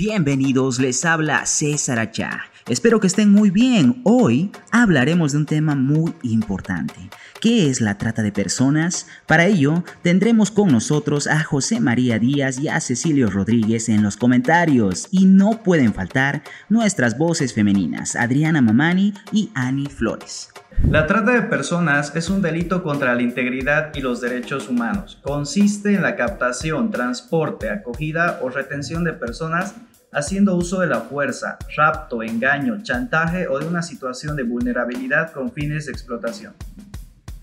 Bienvenidos, les habla César Achá. Espero que estén muy bien. Hoy hablaremos de un tema muy importante. ¿Qué es la trata de personas? Para ello, tendremos con nosotros a José María Díaz y a Cecilio Rodríguez en los comentarios. Y no pueden faltar nuestras voces femeninas, Adriana Mamani y Ani Flores. La trata de personas es un delito contra la integridad y los derechos humanos. Consiste en la captación, transporte, acogida o retención de personas haciendo uso de la fuerza, rapto, engaño, chantaje o de una situación de vulnerabilidad con fines de explotación.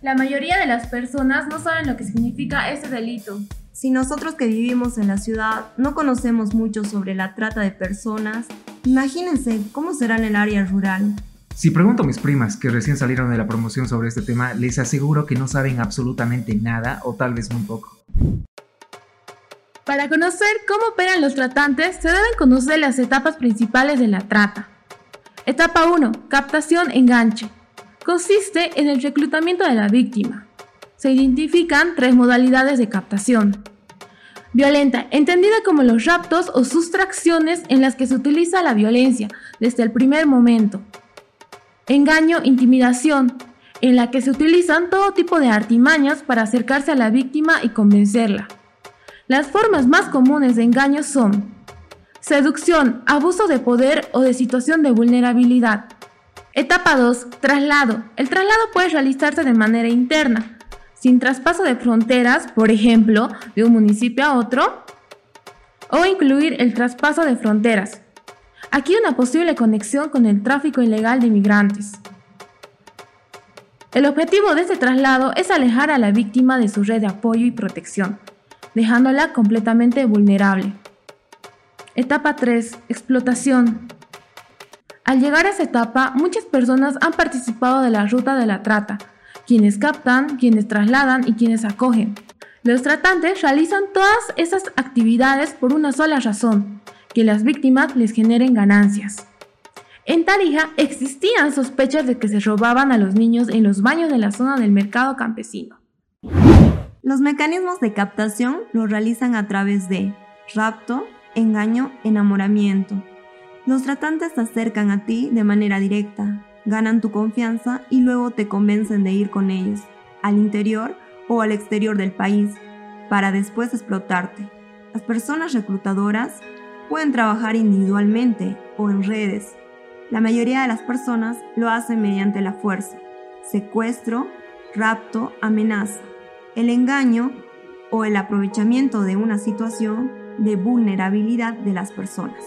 La mayoría de las personas no saben lo que significa este delito. Si nosotros que vivimos en la ciudad no conocemos mucho sobre la trata de personas, imagínense cómo será en el área rural. Si pregunto a mis primas que recién salieron de la promoción sobre este tema, les aseguro que no saben absolutamente nada o tal vez muy poco. Para conocer cómo operan los tratantes, se deben conocer las etapas principales de la trata. Etapa 1. Captación enganche. Consiste en el reclutamiento de la víctima. Se identifican tres modalidades de captación. Violenta, entendida como los raptos o sustracciones en las que se utiliza la violencia desde el primer momento. Engaño, intimidación, en la que se utilizan todo tipo de artimañas para acercarse a la víctima y convencerla. Las formas más comunes de engaño son seducción, abuso de poder o de situación de vulnerabilidad. Etapa 2. Traslado. El traslado puede realizarse de manera interna, sin traspaso de fronteras, por ejemplo, de un municipio a otro, o incluir el traspaso de fronteras, Aquí una posible conexión con el tráfico ilegal de inmigrantes. El objetivo de este traslado es alejar a la víctima de su red de apoyo y protección, dejándola completamente vulnerable. Etapa 3. Explotación. Al llegar a esa etapa, muchas personas han participado de la ruta de la trata, quienes captan, quienes trasladan y quienes acogen. Los tratantes realizan todas esas actividades por una sola razón, que las víctimas les generen ganancias. En Tarija existían sospechas de que se robaban a los niños en los baños de la zona del mercado campesino. Los mecanismos de captación los realizan a través de rapto, engaño, enamoramiento. Los tratantes se acercan a ti de manera directa, ganan tu confianza y luego te convencen de ir con ellos, al interior o al exterior del país, para después explotarte. Las personas reclutadoras Pueden trabajar individualmente o en redes. La mayoría de las personas lo hacen mediante la fuerza, secuestro, rapto, amenaza, el engaño o el aprovechamiento de una situación de vulnerabilidad de las personas.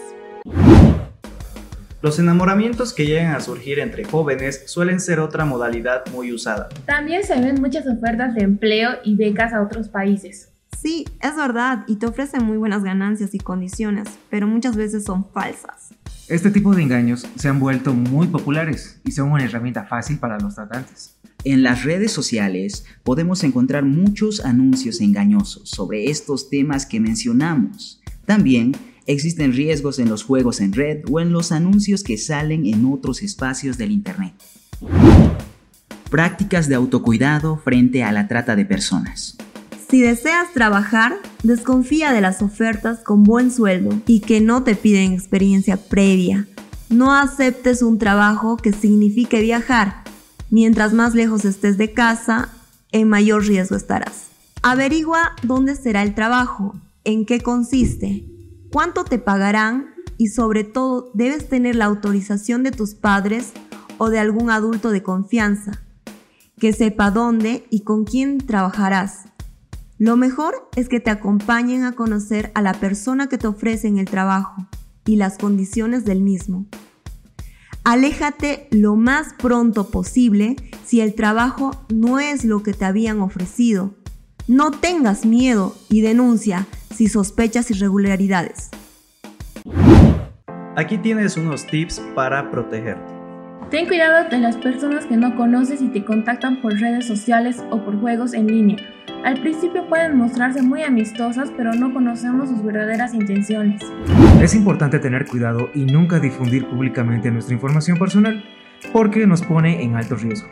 Los enamoramientos que llegan a surgir entre jóvenes suelen ser otra modalidad muy usada. También se ven muchas ofertas de empleo y becas a otros países. Sí, es verdad, y te ofrecen muy buenas ganancias y condiciones, pero muchas veces son falsas. Este tipo de engaños se han vuelto muy populares y son una herramienta fácil para los tratantes. En las redes sociales podemos encontrar muchos anuncios engañosos sobre estos temas que mencionamos. También existen riesgos en los juegos en red o en los anuncios que salen en otros espacios del Internet. Prácticas de autocuidado frente a la trata de personas. Si deseas trabajar, desconfía de las ofertas con buen sueldo y que no te piden experiencia previa. No aceptes un trabajo que signifique viajar. Mientras más lejos estés de casa, en mayor riesgo estarás. Averigua dónde será el trabajo, en qué consiste, cuánto te pagarán y sobre todo debes tener la autorización de tus padres o de algún adulto de confianza, que sepa dónde y con quién trabajarás. Lo mejor es que te acompañen a conocer a la persona que te ofrece el trabajo y las condiciones del mismo. Aléjate lo más pronto posible si el trabajo no es lo que te habían ofrecido. No tengas miedo y denuncia si sospechas irregularidades. Aquí tienes unos tips para protegerte. Ten cuidado de las personas que no conoces y te contactan por redes sociales o por juegos en línea al principio pueden mostrarse muy amistosas, pero no conocemos sus verdaderas intenciones. Es importante tener cuidado y nunca difundir públicamente nuestra información personal, porque nos pone en alto riesgo.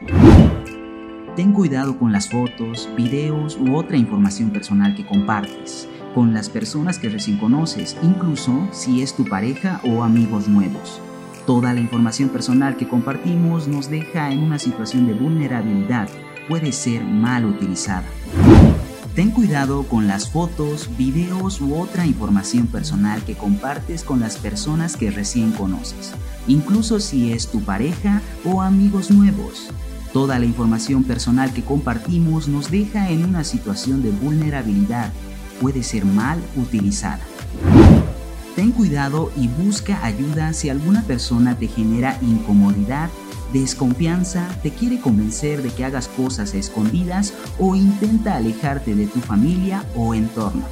Ten cuidado con las fotos, videos u otra información personal que compartes con las personas que recién conoces, incluso si es tu pareja o amigos nuevos. Toda la información personal que compartimos nos deja en una situación de vulnerabilidad, puede ser mal utilizada. Ten cuidado con las fotos, videos u otra información personal que compartes con las personas que recién conoces, incluso si es tu pareja o amigos nuevos. Toda la información personal que compartimos nos deja en una situación de vulnerabilidad puede ser mal utilizada. Ten cuidado y busca ayuda si alguna persona te genera incomodidad, desconfianza, te quiere convencer de que hagas cosas escondidas o intenta alejarte de tu familia o entorno.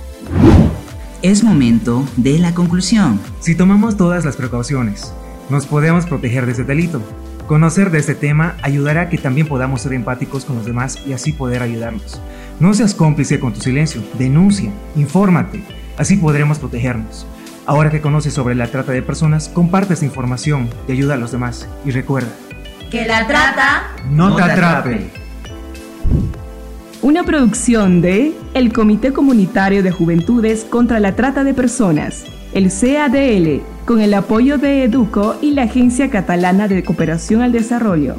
Es momento de la conclusión. Si tomamos todas las precauciones, nos podemos proteger de ese delito. Conocer de este tema ayudará a que también podamos ser empáticos con los demás y así poder ayudarnos. No seas cómplice con tu silencio, denuncia, infórmate, así podremos protegernos. Ahora que conoces sobre la trata de personas, comparte esta información y ayuda a los demás. Y recuerda, que la trata no, te atrape. Una producción de el Comité Comunitario de Juventudes contra la Trata de Personas, el CADL con el apoyo de Educo y la Agencia Catalana de Cooperación al Desarrollo.